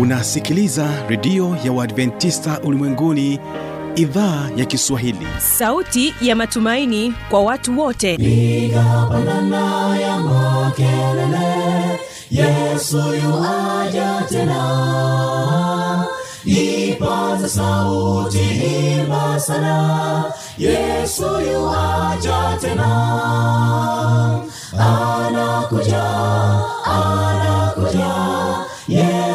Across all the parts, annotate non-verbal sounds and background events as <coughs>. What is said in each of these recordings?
unasikiliza redio ya uadventista ulimwenguni idhaa ya kiswahili. Sauti ya matumaini kwa watu wote. Piga pandana ya makelele yesu yuaja tena. Ipaza sauti himba sana yesu yuaja tena. Anakuja anakuja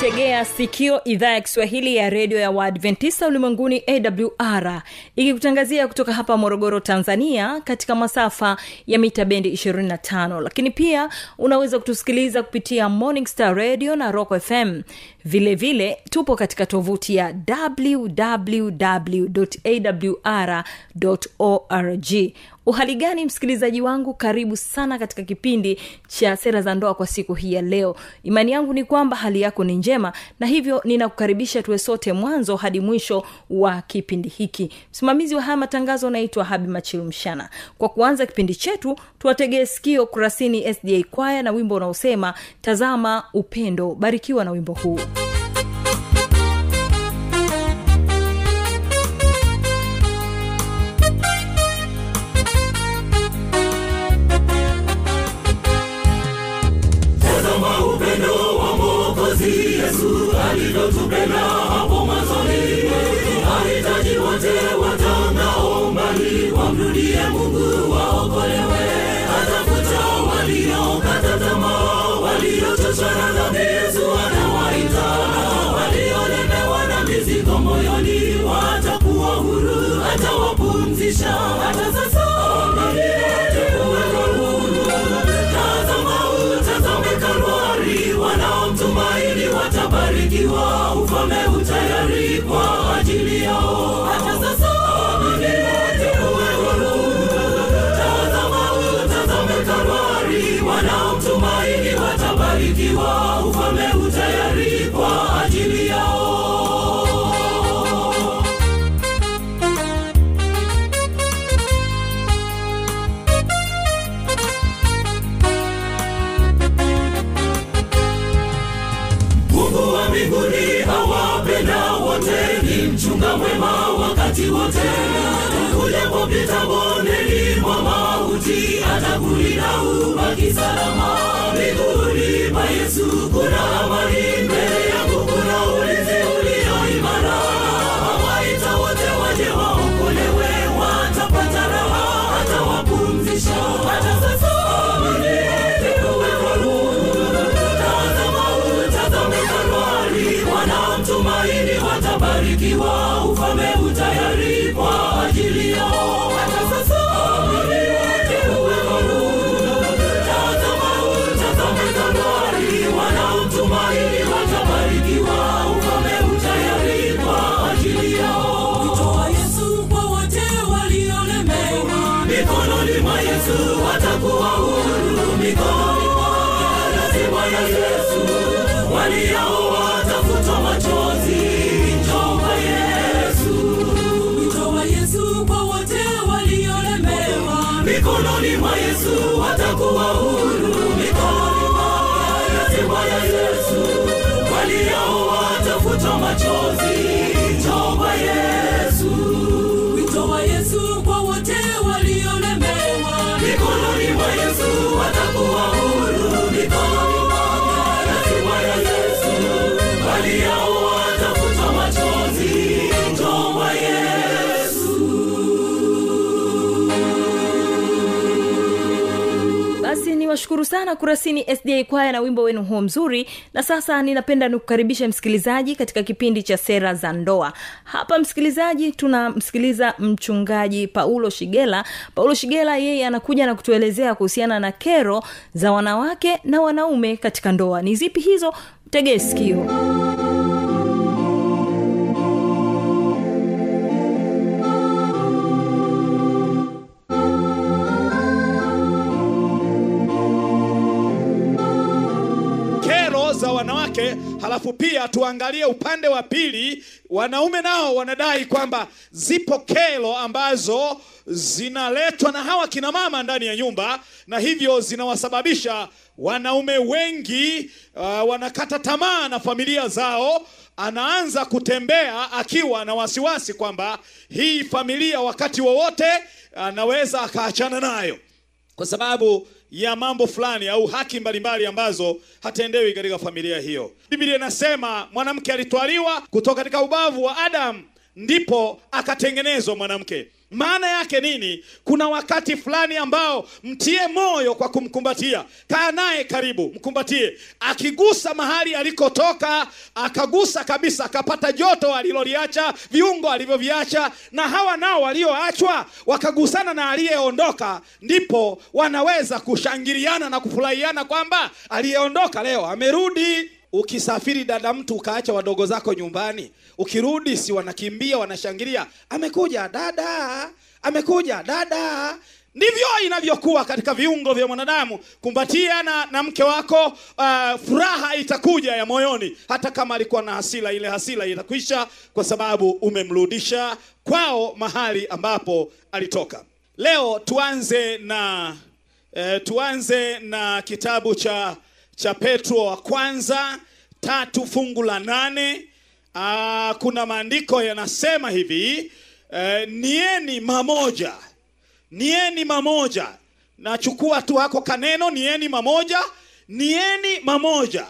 unaitegea sikio idhaa ya kiswahili ya redio ya waadventista ulimwenguni awr ikikutangazia kutoka hapa morogoro tanzania katika masafa ya mita bendi 25 lakini pia unaweza kutusikiliza kupitia morning star radio na rock fm vilevile vile tupo katika tovuti ya www awr org uhali gani msikilizaji wangu karibu sana katika kipindi cha sera za ndoa kwa siku hii ya leo. Imani yangu ni kwamba hali yako ni njema na hivyo ninakukaribisha tuwe sote mwanzo hadi mwisho wa kipindi hiki. Msimamizi wa haya matangazo anaitwa habi machilu mshana. Kwa kuanza kipindi chetu tuwategee sikio kurasini sda kwaya na wimbo unaosema tazama upendo barikiwa na wimbo huu watabarikiwa ufalme utayari kwa ajili yao. Mungu wa mbinguni hawapenda wote ni mchunga mwema wakati wote. Ujapopita bondeni mwa mauti atakulinda ubaki salama watabarikiwa ufalme utayari washukuru sana kurasini sda kwaya na wimbo wenu huo mzuri. Na sasa ninapenda nikukaribisha msikilizaji katika kipindi cha sera za ndoa. Hapa msikilizaji tunamsikiliza mchungaji paulo shigela. Paulo shigela yeye anakuja na kutuelezea kuhusiana na kero za wanawake na wanaume katika ndoa. Ni zipi hizo? Tegee sikio wake halafu pia tuangalie upande wa pili wanaume nao wanadai kwamba zipo kero ambazo zinaletwa na hawa kina mama ndani ya nyumba na hivyo zinawasababisha wanaume wengi uh, wanakata tamaa na familia zao. Anaanza kutembea akiwa na wasiwasi kwamba hii familia wakati wowote anaweza akaachana nayo. Kwa sababu ya mambo fulani au haki mbalimbali ambazo hatendewi katika familia hiyo. Biblia inasema mwanamke alitwaliwa kutoka katika ubavu wa Adamu ndipo akatengenezwa mwanamke. Maana yake nini? Kuna wakati fulani ambao mtie moyo kwa kumkumbatia, kaa naye karibu, mkumbatie. Akigusa mahali alikotoka, akagusa kabisa, akapata joto aliloliacha, viungo alivyoviacha, na hawa nao walioachwa wakagusana na aliyeondoka, ndipo wanaweza kushangiliana na kufurahiana kwamba aliyeondoka leo amerudi. Ukisafiri dada mtu ukaacha wadogo zako nyumbani, ukirudi si wanakimbia wanashangilia, amekuja dada, amekuja dada. Ndivyo inavyokuwa katika viungo vya mwanadamu. Kumbatia na, na mke wako, uh, furaha itakuja ya moyoni, hata kama alikuwa na hasira, ile hasira itakwisha kwa sababu umemrudisha kwao mahali ambapo alitoka. Leo tuanze na eh, tuanze na kitabu cha cha Petro wa kwanza tatu fungu la nane. Aa, kuna maandiko yanasema hivi e, nieni mamoja, nieni mamoja. Nachukua tu hako kaneno, nieni mamoja, nieni mamoja.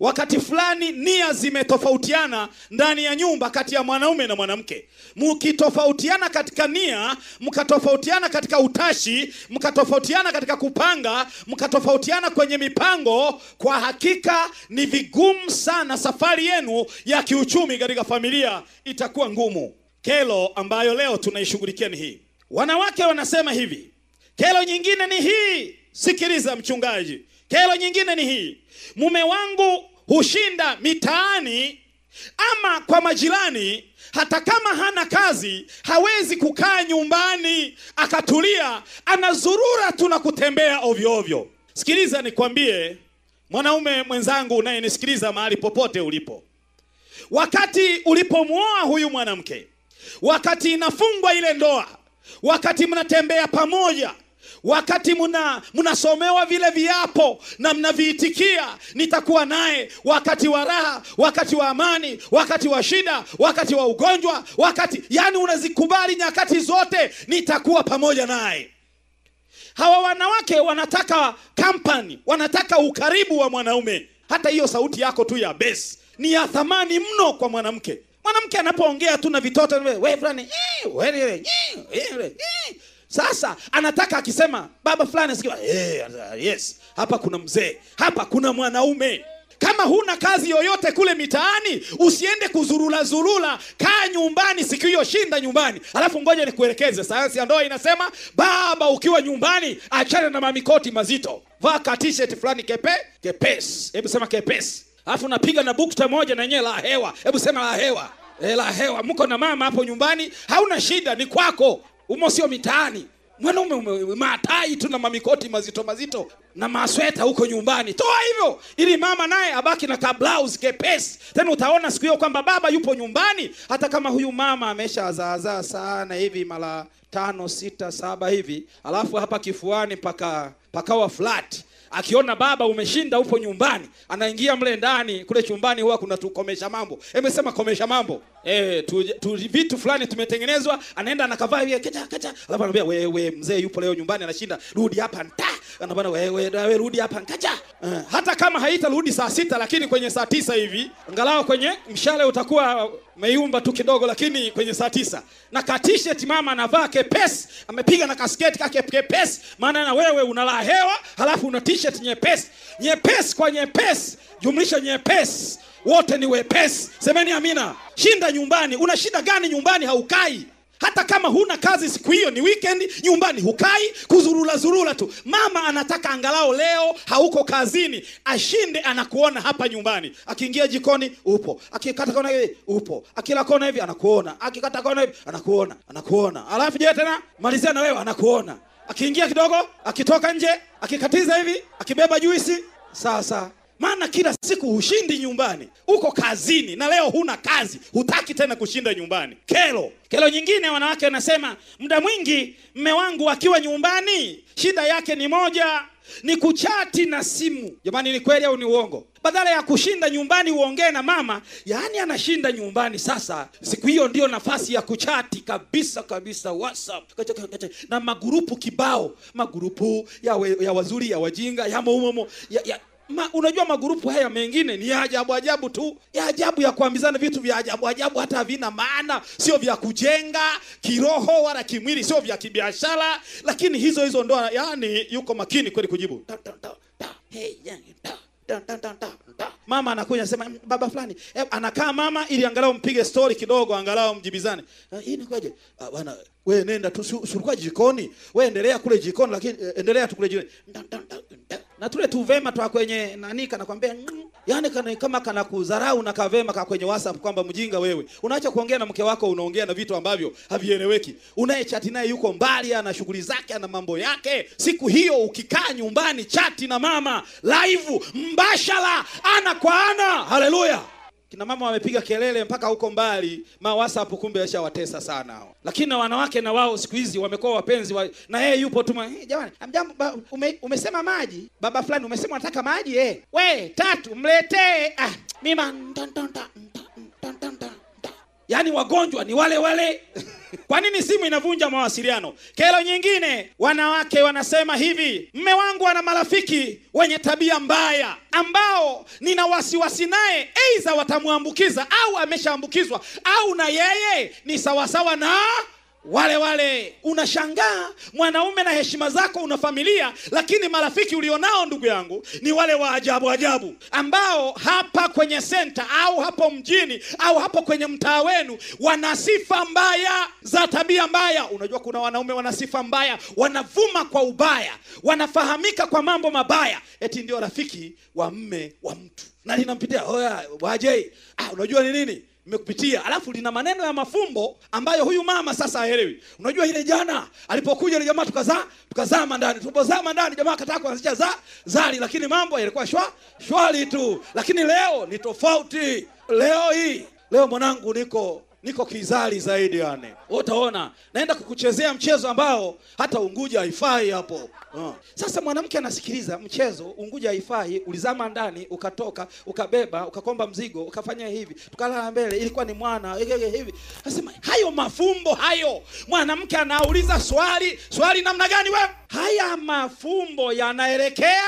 Wakati fulani nia zimetofautiana ndani ya nyumba kati ya mwanaume na mwanamke. Mkitofautiana katika nia, mkatofautiana katika utashi, mkatofautiana katika kupanga, mkatofautiana kwenye mipango, kwa hakika ni vigumu sana. Safari yenu ya kiuchumi katika familia itakuwa ngumu. Kelo ambayo leo tunaishughulikia ni hii. Wanawake wanasema hivi, kelo nyingine ni hii. Sikiliza mchungaji, kero nyingine ni hii mume wangu hushinda mitaani ama kwa majirani, hata kama hana kazi hawezi kukaa nyumbani akatulia, anazurura tu na kutembea ovyo ovyo. Sikiliza nikwambie, mwanaume mwenzangu unayenisikiliza mahali popote ulipo, wakati ulipomwoa huyu mwanamke, wakati inafungwa ile ndoa, wakati mnatembea pamoja wakati mna mnasomewa vile viapo na mnaviitikia, nitakuwa naye wakati wa raha, wakati wa amani, wakati wa shida, wakati wa ugonjwa, wakati yani unazikubali nyakati zote, nitakuwa pamoja naye. Hawa wanawake wanataka kampani, wanataka ukaribu wa mwanaume. Hata hiyo sauti yako tu ya bass ni ya thamani mno kwa mwanamke. Mwanamke anapoongea tu na vitoto, wewe fulani, eh, wewe, eh, eh, eh. Sasa anataka akisema baba fulani asikiwa, eh, yes, hapa kuna mzee, hapa kuna mwanaume. Kama huna kazi yoyote kule mitaani, usiende kuzurula zurula, kaa nyumbani siku hiyo, shinda nyumbani. Alafu ngoja nikuelekeze, sayansi ya ndoa inasema, baba ukiwa nyumbani, achana na mamikoti mazito, vaa ka fulani kepe kepesi, hebu sema kepesi, alafu napiga na bukta moja na yenyewe la hewa, hebu sema la hewa, e, la hewa. Mko na mama hapo nyumbani, hauna shida, ni kwako umo sio mitaani. Mwanaume ume- matai tu na mamikoti mazito mazito na masweta huko nyumbani, toa hivyo ili mama naye abaki na kablaus kepesi. Tena utaona siku hiyo kwamba baba yupo nyumbani, hata kama huyu mama ameshazaazaa sana hivi mara tano sita saba hivi, alafu hapa kifuani paka pakawa flat akiona baba umeshinda upo nyumbani, anaingia mle ndani kule chumbani, huwa kuna tukomesha mambo. Emesema komesha mambo eh, tu, tu, vitu fulani tumetengenezwa, anaenda anakavaa hivi kacha kacha, alafu anambia wewe, mzee yupo leo nyumbani, anashinda. Rudi hapa nta, anabana wewe, wewe rudi hapa kacha. Uh, hata kama haita rudi saa sita, lakini kwenye saa tisa hivi angalau kwenye mshale utakuwa umeyumba tu kidogo, lakini kwenye saa tisa. Na ka t-shirt mama anavaa kepesi, amepiga na kasketi kake kepesi, maana na wewe unala hewa, halafu una t-shirt nyepesi. Nyepesi kwa nyepesi, jumlisha nyepesi, wote ni wepesi. Semeni amina. Shinda nyumbani. Una shida gani nyumbani? Haukai hata kama huna kazi siku hiyo, ni weekend, nyumbani hukai, kuzurula zurula tu. Mama anataka angalau leo hauko kazini, ashinde anakuona hapa nyumbani. Akiingia jikoni upo, akikata kona hivi upo, akila kona hivi anakuona, akikata kona hivi anakuona, anakuona. Alafu je tena malizia na wewe, anakuona. Akiingia kidogo, akitoka nje, akikatiza hivi, akibeba juisi, sasa maana kila siku hushindi nyumbani. Uko kazini na leo huna kazi hutaki tena kushinda nyumbani. Kero kero nyingine wanawake wanasema muda mwingi mme wangu akiwa nyumbani shida yake ni moja ni kuchati na simu. Jamani ni kweli au ni uongo? Badala ya kushinda nyumbani uongee na mama yaani anashinda nyumbani. Sasa siku hiyo ndio nafasi ya kuchati kabisa kabisa whatsapp. Na magurupu kibao. Magurupu ya, we, ya wazuri ya wajinga ya maumomo ya, ya Ma, unajua magurupu haya mengine ni ya ajabu ajabu tu. Ya ajabu ya kuambizana vitu vya ajabu ajabu hata havina maana. Sio vya kujenga kiroho wala kimwili sio vya kibiashara. Lakini hizo hizo ndo yani yuko makini kweli kujibu. Mama anakuja anasema "Mm, baba fulani eh, anakaa mama ili angalau mpige story kidogo angalau mjibizane. "Ah, hii inakuwaje? "Ah, bwana wewe nenda tu si- ulikuwa jikoni? Wewe endelea kule jikoni lakini eh, endelea tu kule jikoni. Na tule tuvema twa kwenye nani kanakwambia "Mm." yani kana, kama kana kudharau na kavema ka kwenye whatsapp kwamba mjinga wewe unaacha kuongea na mke wako unaongea na vitu ambavyo havieleweki. Unayechati naye yuko mbali ana shughuli zake ana mambo yake. Siku hiyo ukikaa nyumbani chati na mama live mbashara ana kwa ana. Haleluya kina mama wamepiga kelele mpaka huko mbali. Ma kumbe yashawatesa sana hao. Lakini na wanawake na wao siku hizi wamekuwa wapenzi wa, na yeye yupo tu ma- "Eh, jamani amjambo ume, umesema maji? Baba fulani umesema unataka maji eh? We tatu mletee. Ah nta. yaani wagonjwa ni wale wale <laughs> kwa nini simu inavunja mawasiliano? Kero nyingine wanawake wanasema hivi mme wangu ana marafiki wenye tabia mbaya ambao nina wasiwasi naye aidha watamwambukiza au ameshaambukizwa au na yeye ni sawasawa na wale wale. Unashangaa mwanaume na heshima zako una familia lakini marafiki ulionao ndugu yangu ni wale wa ajabu ajabu ambao hapa kwenye senta au hapo mjini au hapo kwenye mtaa wenu wana sifa mbaya za tabia mbaya. Unajua kuna wanaume wana sifa mbaya wanavuma kwa ubaya wanafahamika kwa mambo mabaya. Eti ndio rafiki wa mme wa mtu. Na linampitia oya waje ah, unajua ni nini nimekupitia. Alafu lina maneno ya mafumbo ambayo huyu mama sasa haelewi. Unajua ile jana alipokuja ile jamaa tukazaa tukazama ndani tulipozama ndani jamaa akataka kuanzisha za zali lakini mambo yalikuwa shwa shwali tu. Lakini leo ni tofauti. Leo hii leo mwanangu niko niko kizali zaidi yani. Utaona. Naenda kukuchezea mchezo ambao hata unguja haifai hapo. Uh. sasa mwanamke anasikiliza mchezo unguja haifai ulizama ndani ukatoka ukabeba ukakomba mzigo ukafanya hivi tukalala mbele ilikuwa ni mwana hivi hivi. Nasema hayo mafumbo hayo. Mwanamke anauliza swali swali namna gani we? Haya mafumbo yanaelekea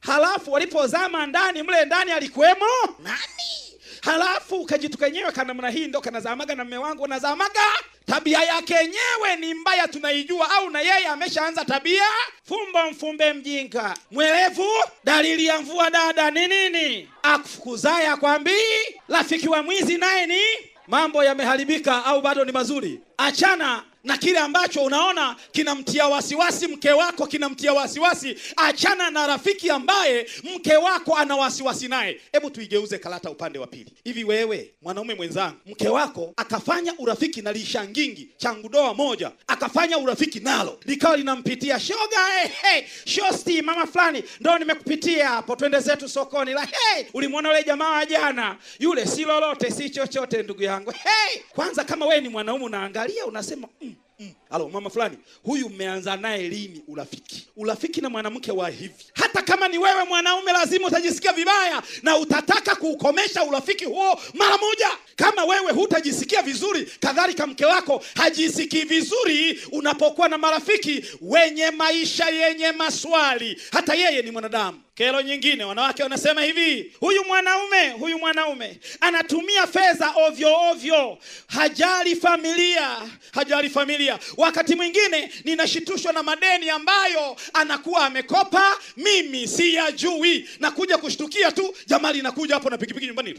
halafu walipozama ndani mle ndani alikuwemo? Nani halafu ukajitu kenyewe kanamna hii ndo kanazamaga na mme wangu anazamaga. tabia yake yenyewe ni mbaya tunaijua au na yeye ameshaanza tabia? Fumbo mfumbe mjinga mwelevu dalili ya mvua dada ni nini? Akufukuzaye akwambii rafiki wa mwizi naye ni? Mambo yameharibika au bado ni mazuri? Achana na kile ambacho unaona kinamtia wasiwasi mke wako kinamtia wasiwasi achana na rafiki ambaye mke wako ana wasiwasi naye. Hebu tuigeuze karata upande wa pili. Hivi wewe mwanaume mwenzangu mke wako akafanya urafiki na lishangingi changu doa moja akafanya urafiki nalo likawa linampitia shoga hey, hey, shosti mama fulani ndo nimekupitia hapo twende zetu sokoni. La hey, ulimwona ule jamaa wa jana? Yule si lolote si chochote ndugu yangu. Hey, kwanza kama wewe ni mwanaume unaangalia unasema mm, Mm. Halo mama fulani, huyu mmeanza naye lini urafiki? Urafiki na mwanamke wa hivi, hata kama ni wewe mwanaume, lazima utajisikia vibaya na utataka kuukomesha urafiki huo mara moja. Kama wewe hutajisikia vizuri, kadhalika mke wako hajisikii vizuri unapokuwa na marafiki wenye maisha yenye maswali. Hata yeye ni mwanadamu. Kero nyingine, wanawake wanasema hivi, huyu mwanaume huyu mwanaume anatumia fedha ovyo ovyo, hajali familia, hajali familia. Wakati mwingine ninashitushwa na madeni ambayo anakuwa amekopa, mimi siyajui, nakuja kushtukia tu, jamani, nakuja hapo na pikipiki nyumbani,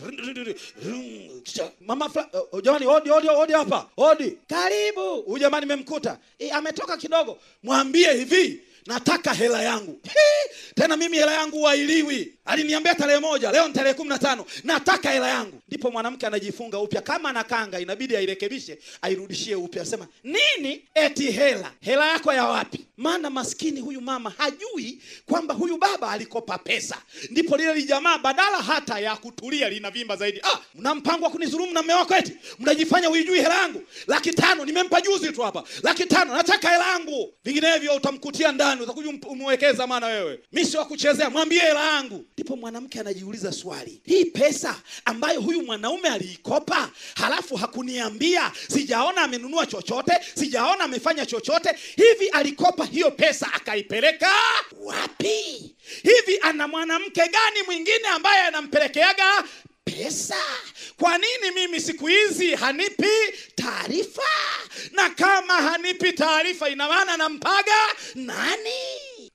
mama fla, uh, jamani, odi odi odi hapa, odi, karibu. Huyu jamani memkuta e, ametoka kidogo, mwambie hivi nataka hela yangu. Hii, tena mimi hela yangu wailiwi aliniambia tarehe moja leo ni tarehe kumi na tano. Nataka hela yangu. Ndipo mwanamke anajifunga upya. Kama na kanga inabidi airekebishe airudishie upya. Asema nini? Eti hela. Hela yako ya wapi? Maana maskini huyu mama hajui kwamba huyu baba alikopa pesa. Ndipo lile lijamaa badala hata ya kutulia linavimba zaidi. Ah, mna mpango wa kunizulumu na wako eti? Mnajifanya huijui hela yangu? Laki tano nimempa juzi tu hapa. Laki tano nataka hela yangu. Vinginevyo utamkutia ndani utakuja ump- umwekeza maana wewe. Mi sio kuchezea mwambie hela yangu. Ndipo mwanamke anajiuliza swali hii pesa ambayo huyu mwanaume aliikopa halafu hakuniambia sijaona amenunua chochote sijaona amefanya chochote hivi alikopa hiyo pesa akaipeleka wapi? Hivi ana mwanamke gani mwingine ambaye anampelekeaga pesa? Kwa nini mimi siku hizi hanipi taarifa? Na kama hanipi taarifa ina maana nampaga nani?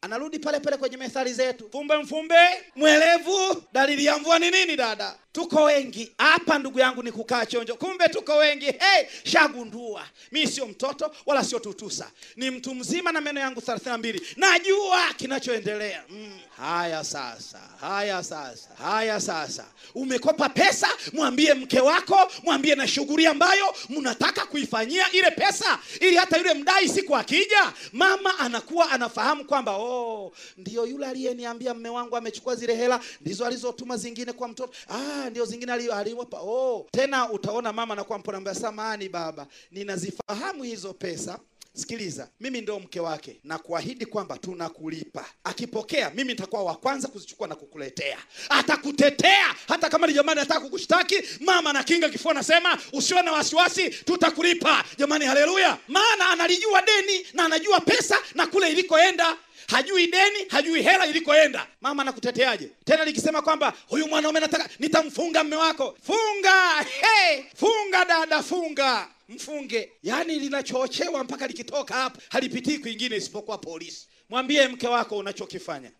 Anarudi pale pale kwenye methali zetu. Fumbe mfumbe mwelevu. Dalili ya mvua ni nini dada tuko wengi. Hapa ndugu yangu ni kukaa chonjo. Kumbe tuko wengi. Hey, shagundua. Mi sio mtoto wala sio tutusa. Ni mtu mzima na meno yangu 32 najua kinachoendelea. Mm. haya sasa haya sasa haya sasa. Umekopa pesa mwambie mke wako mwambie na shughuli ambayo mnataka kuifanyia ile pesa ili hata yule mdai siku akija mama anakuwa anafahamu kwamba oh, ndio yule aliyeniambia mme wangu amechukua zile hela ndizo alizotuma zingine kwa mtoto. Ah, ndio zingine aliwapa oh. tena utaona mama anakuwa mpona mbaya samani baba ninazifahamu hizo pesa sikiliza mimi ndo mke wake. Na kuahidi kwamba tunakulipa. Akipokea mimi nitakuwa wa kwanza kuzichukua na kukuletea. Atakutetea hata kama ni jamani anataka kukushtaki. Mama na kinga kifua nasema usiwe na wasiwasi tutakulipa. Jamani haleluya. Maana analijua deni na anajua pesa na kule ilikoenda. Hajui deni hajui hela ilikoenda. Mama anakuteteaje tena likisema kwamba huyu mwanaume nataka nitamfunga mme wako. Funga hey, funga dada funga mfunge. Yaani linachochewa mpaka likitoka hapa halipitii kwingine isipokuwa polisi. Mwambie mke wako unachokifanya.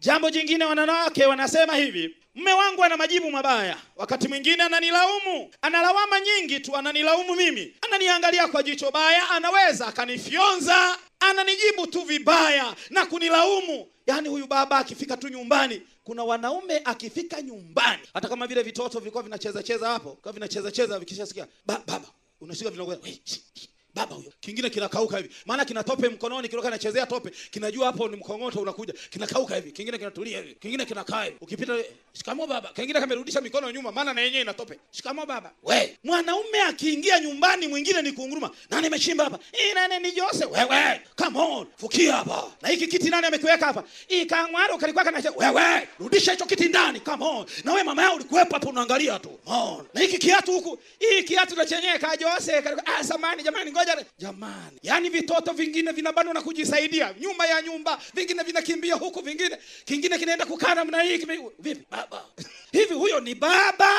Jambo jingine wanawake wanasema hivi mme wangu ana majibu mabaya. Wakati mwingine ananilaumu. Analawama nyingi tu ananilaumu mimi. Ananiangalia kwa jicho baya anaweza akanifyonza. Ananijibu tu vibaya na kunilaumu. Yaani huyu baba akifika tu nyumbani kuna wanaume akifika nyumbani. Hata kama vile vitoto vilikuwa vinacheza cheza hapo kwa vikishasikia ba, baba unashika vile baba huyo. Kingine kinakauka hivi. Maana kina tope mkononi kiloka anachezea tope. Kinajua hapo ni mkongoto unakuja. Kinakauka hivi. Kingine kinatulia hivi. Kingine kinakaa hivi. Ukipita shikamo baba. Kingine kamerudisha mikono nyuma. Maana na yenyewe inatope shikamo baba. We mwanaume akiingia nyumbani mwingine ni kunguruma, nani ameshimba hapa? Hii nani ni Jose? Wewe come on fukia hapa. Na hiki kiti nani amekiweka hapa? Hii kangwaro kalikuwa kana wewe rudisha hicho kiti ndani come on. Na wewe mama yao ulikuwepo hapo unaangalia tu. On. Na hiki kiatu huku hii kiatu na chenyewe ka Jose kalikuwa ah samani jamani ngoja jamani. Yani vitoto vingine vinabanwa na kujisaidia. Nyuma ya nyumba vingine vinakimbia huku vingine kingine kinaenda kukaa namna hii vipi? Baba. <laughs> Hivi huyo ni baba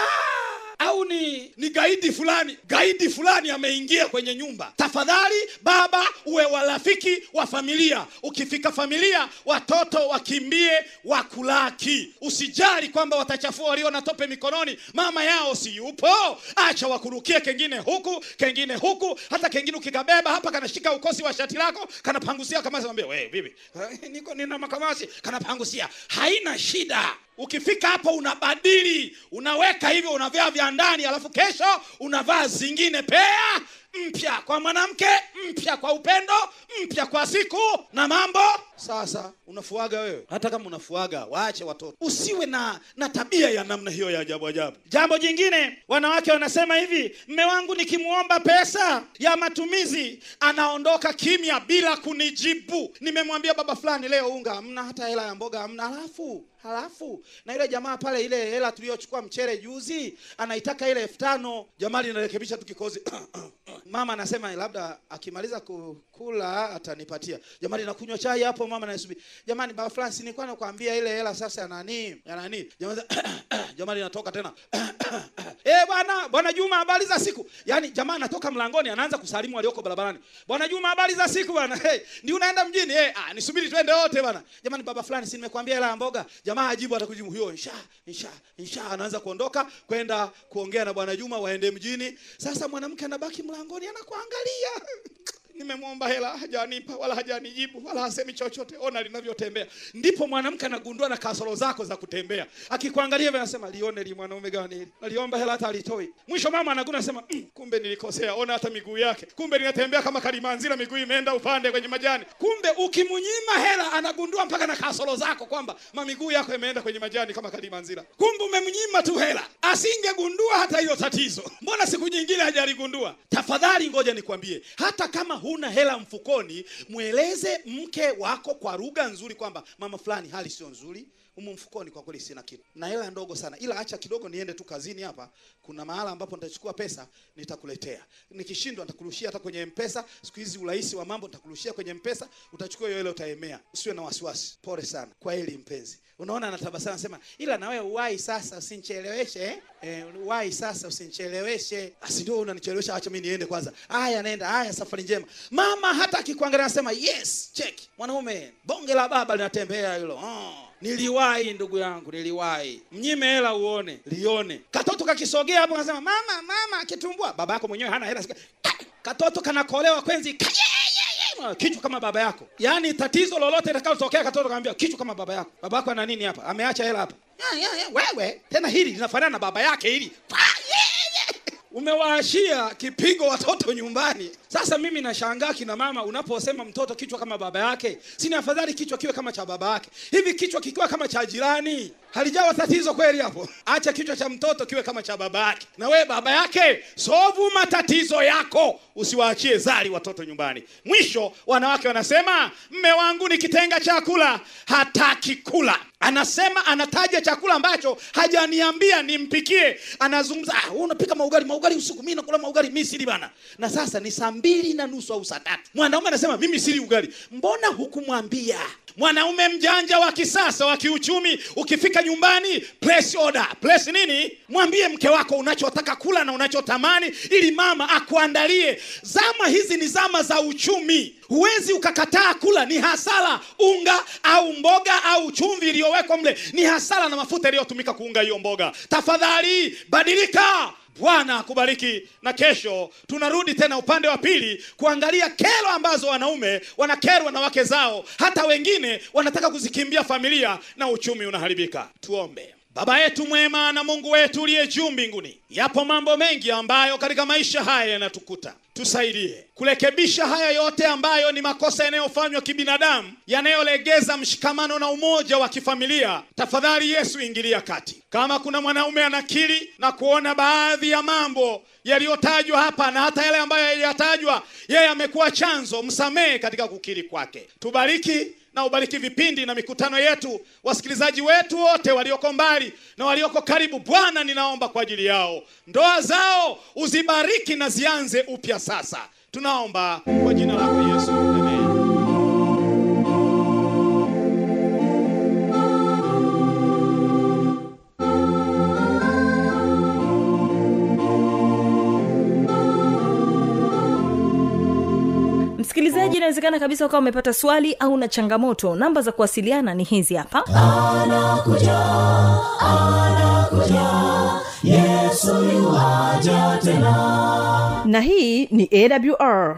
au ni ni gaidi fulani gaidi fulani ameingia kwenye nyumba. Tafadhali baba uwe warafiki wa familia. Ukifika familia watoto wakimbie wakulaki. Usijali kwamba watachafua walio na tope mikononi. Mama yao si yupo. Acha wakurukie kengine huku kengine huku. Hata kengine ukikabeba hapa kanashika ukosi wa shati lako kanapangusia kamasi mwambie we vipi "Eh, niko nina makamasi. Kanapangusia. Haina shida ukifika hapo unabadili unaweka hivyo unavaa vya ndani alafu kesho unavaa zingine. Pea mpya kwa mwanamke mpya kwa upendo mpya kwa siku na mambo. Sasa unafuaga wewe. Hata kama unafuaga waache watoto. Usiwe na na tabia ya namna hiyo ya ajabu ajabu. Jambo jingine wanawake wanasema hivi mme wangu nikimwomba pesa ya matumizi anaondoka kimya bila kunijibu. Nimemwambia baba fulani leo unga hamna hata hela ya mboga hamna. Halafu halafu na yule jamaa pale ile hela tuliyochukua mchere juzi anaitaka ile elfu tano. Jamaa linarekebisha tu kikozi <clears throat> mama anasema labda akimaliza kukula atanipatia. Jamani nakunywa chai hapo mama naisubiri. Jamani baba Francis, nilikuwa nakwambia ile hela sasa nani nani? Jamani <coughs> inatoka tena. <coughs> Eh bwana bwana Juma habari za siku? Yaani jamaa anatoka mlangoni anaanza kusalimu walioko barabarani. Bwana Juma habari za siku bwana? Hey, ndio unaenda mjini? Eh ah nisubiri twende wote bwana. Jamani baba fulani si nimekwambia hela ya mboga? Jamaa ajibu atakujibu huyo insha insha insha. Anaanza kuondoka kwenda kuongea na bwana Juma waende mjini. Sasa mwanamke anabaki mlangoni Wangoriana kuangalia nimemwomba hela hajanipa wala hajanijibu wala hasemi chochote. Ona linavyotembea. Ndipo mwanamke anagundua na kasoro zako za kutembea. Akikuangalia hivi anasema lione li mwanaume gani hili? Naliomba hela hata alitoi. Mwisho mama anagundua anasema mm, kumbe nilikosea. Ona hata miguu yake. Kumbe linatembea kama kalimanzira miguu imeenda upande kwenye majani. Kumbe ukimnyima hela anagundua mpaka na kasoro zako kwamba mamiguu yako imeenda kwenye majani kama kalimanzira kumbe umemnyima tu hela. Asingegundua hata hilo tatizo. Mbona siku nyingine hajaligundua? Tafadhali ngoja nikwambie hata kama huna hela mfukoni mweleze mke wako kwa lugha nzuri kwamba mama fulani hali sio nzuri humu mfukoni kwa kweli sina kitu. Na hela ndogo sana. Ila acha kidogo niende tu kazini hapa kuna mahala ambapo nitachukua pesa nitakuletea. Nikishindwa nitakurushia hata kwenye mpesa. Siku hizi urahisi wa mambo nitakurushia kwenye mpesa. Utachukua hiyo ile utaemea. Usiwe na wasiwasi. Pole sana. Kwa hili mpenzi. Unaona anatabasamu anasema ila na wewe uwai sasa usinicheleweshe eh? Eh, wai sasa usinicheleweshe. Asi ndio unanichelewesha acha mimi niende kwanza. Haya naenda. Haya safari njema. Mama hata akikuangalia anasema yes check. Mwanaume bonge la baba linatembea hilo. Oh. niliwahi ndugu yangu niliwahi mnyime hela uone lione. Katoto kakisogea hapo anasema mama mama kitumbua baba yako mwenyewe hana hela katoto kanakolewa kwenzi Kayeyeye! Kichwa kama baba yako. Yaani tatizo lolote litakalotokea katoto kichwa kama baba yako. Baba yako ana nini hapa? Ameacha hela hapa. Wewe. Tena hili linafanana na baba yake hili. Umewaashia kipigo watoto nyumbani. Sasa mimi nashangaa kina mama unaposema mtoto kichwa kama baba yake sini afadhali kichwa kiwe kama cha baba yake? Hivi kichwa kikiwa kama cha jirani halijawa tatizo kweli hapo. Acha kichwa cha mtoto kiwe kama cha baba yake. Na wewe baba yake sovu matatizo yako. Usiwaachie zali watoto nyumbani. Mwisho wanawake wanasema mme wangu nikitenga chakula hataki kula. Anasema anataja chakula ambacho hajaniambia nimpikie. Anazungumza ah, wewe unapika maugali maugali usiku mimi nakula maugali mimi sili bana. Na sasa ni saa mbili na nusu au saa tatu. Mwanaume anasema mimi sili ugali. Mbona hukumwambia? Mwanaume mjanja wa kisasa wa kiuchumi ukifika nyumbani place order. Place nini? Mwambie mke wako unachotaka kula na unachotamani ili mama akuandalie. Zama hizi ni zama za uchumi. Huwezi ukakataa kula. Ni hasara unga au mboga au chumvi iliyowekwa mle. Ni hasara na mafuta yaliyotumika kuunga hiyo mboga. Tafadhali badilika bwana akubariki. Na kesho tunarudi tena upande wa pili kuangalia kero ambazo wanaume wanakerwa na wake zao. Hata wengine wanataka kuzikimbia familia na uchumi unaharibika. Tuombe baba yetu mwema na mungu wetu uliye juu mbinguni yapo mambo mengi ambayo katika maisha haya yanatukuta. Tusaidie kurekebisha haya yote ambayo ni makosa yanayofanywa kibinadamu yanayolegeza mshikamano na umoja wa kifamilia. Tafadhali yesu ingilia kati. Kama kuna mwanaume anakiri na kuona baadhi ya mambo yaliyotajwa hapa na hata yale ambayo yaliyotajwa yeye amekuwa chanzo msamehe katika kukiri kwake. Tubariki na ubariki vipindi na mikutano yetu wasikilizaji wetu wote walioko mbali na walioko karibu. Bwana ninaomba kwa ajili yao. Ndoa zao uzibariki na zianze upya sasa. Tunaomba kwa jina lako yesu msikilizaji inawezekana kabisa ukawa umepata swali au na changamoto. Namba za kuwasiliana ni hizi hapa. Anakuja anakuja. Yesu tena. Na hii ni awr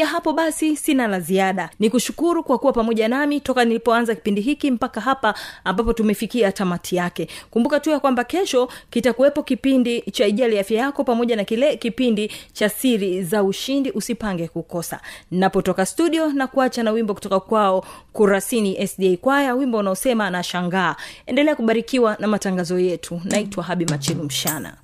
kufikia hapo basi sina la ziada. Ni kushukuru kwa kuwa pamoja nami toka nilipoanza kipindi hiki mpaka hapa ambapo tumefikia tamati yake. Kumbuka tu ya kwamba kesho kitakuwepo kipindi cha ijali afya yako pamoja na kile kipindi cha siri za ushindi usipange kukosa. Napotoka studio na kuacha na wimbo kutoka kwao kurasini sda kwaya wimbo unaosema na shangaa. Endelea kubarikiwa na matangazo yetu. Naitwa habi machilu mshana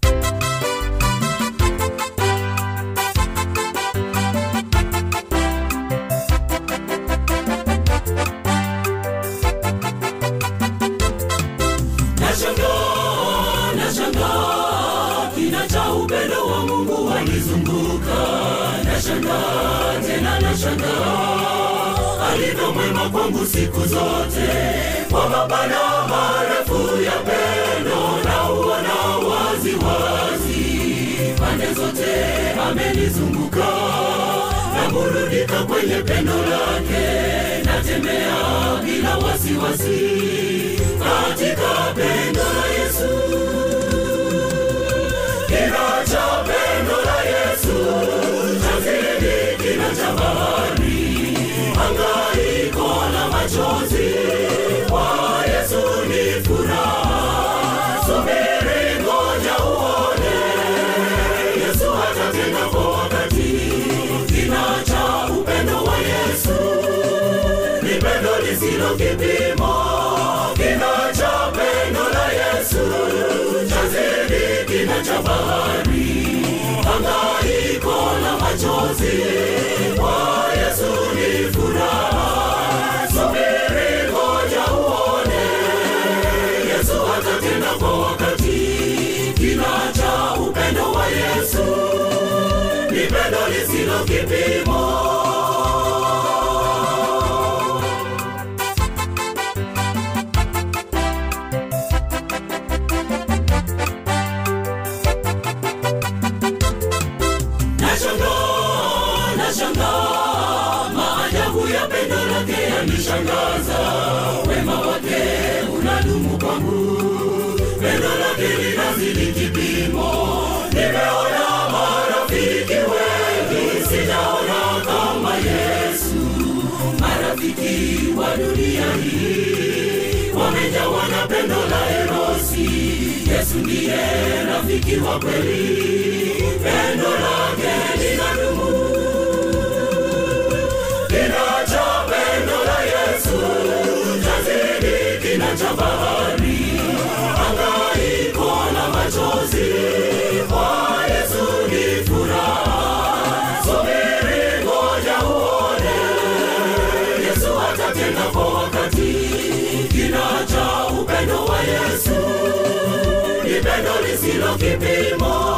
Mungu na Nashangaa tena nashangaa, alivyo mwema kwangu siku zote, kwa mapana marefu ya pendo na uona wazi wazi, pande zote amenizunguka, naburudika kwenye pendo lake, natembea bila wasiwasi katika pendo la Yesu. Marafiki wa dunia hii wamejawa na pendo la erosi. Yesu ndiye rafiki wa kweli, pendo lake linadumu. Kina cha pendo la Yesu chazidi kina lisilo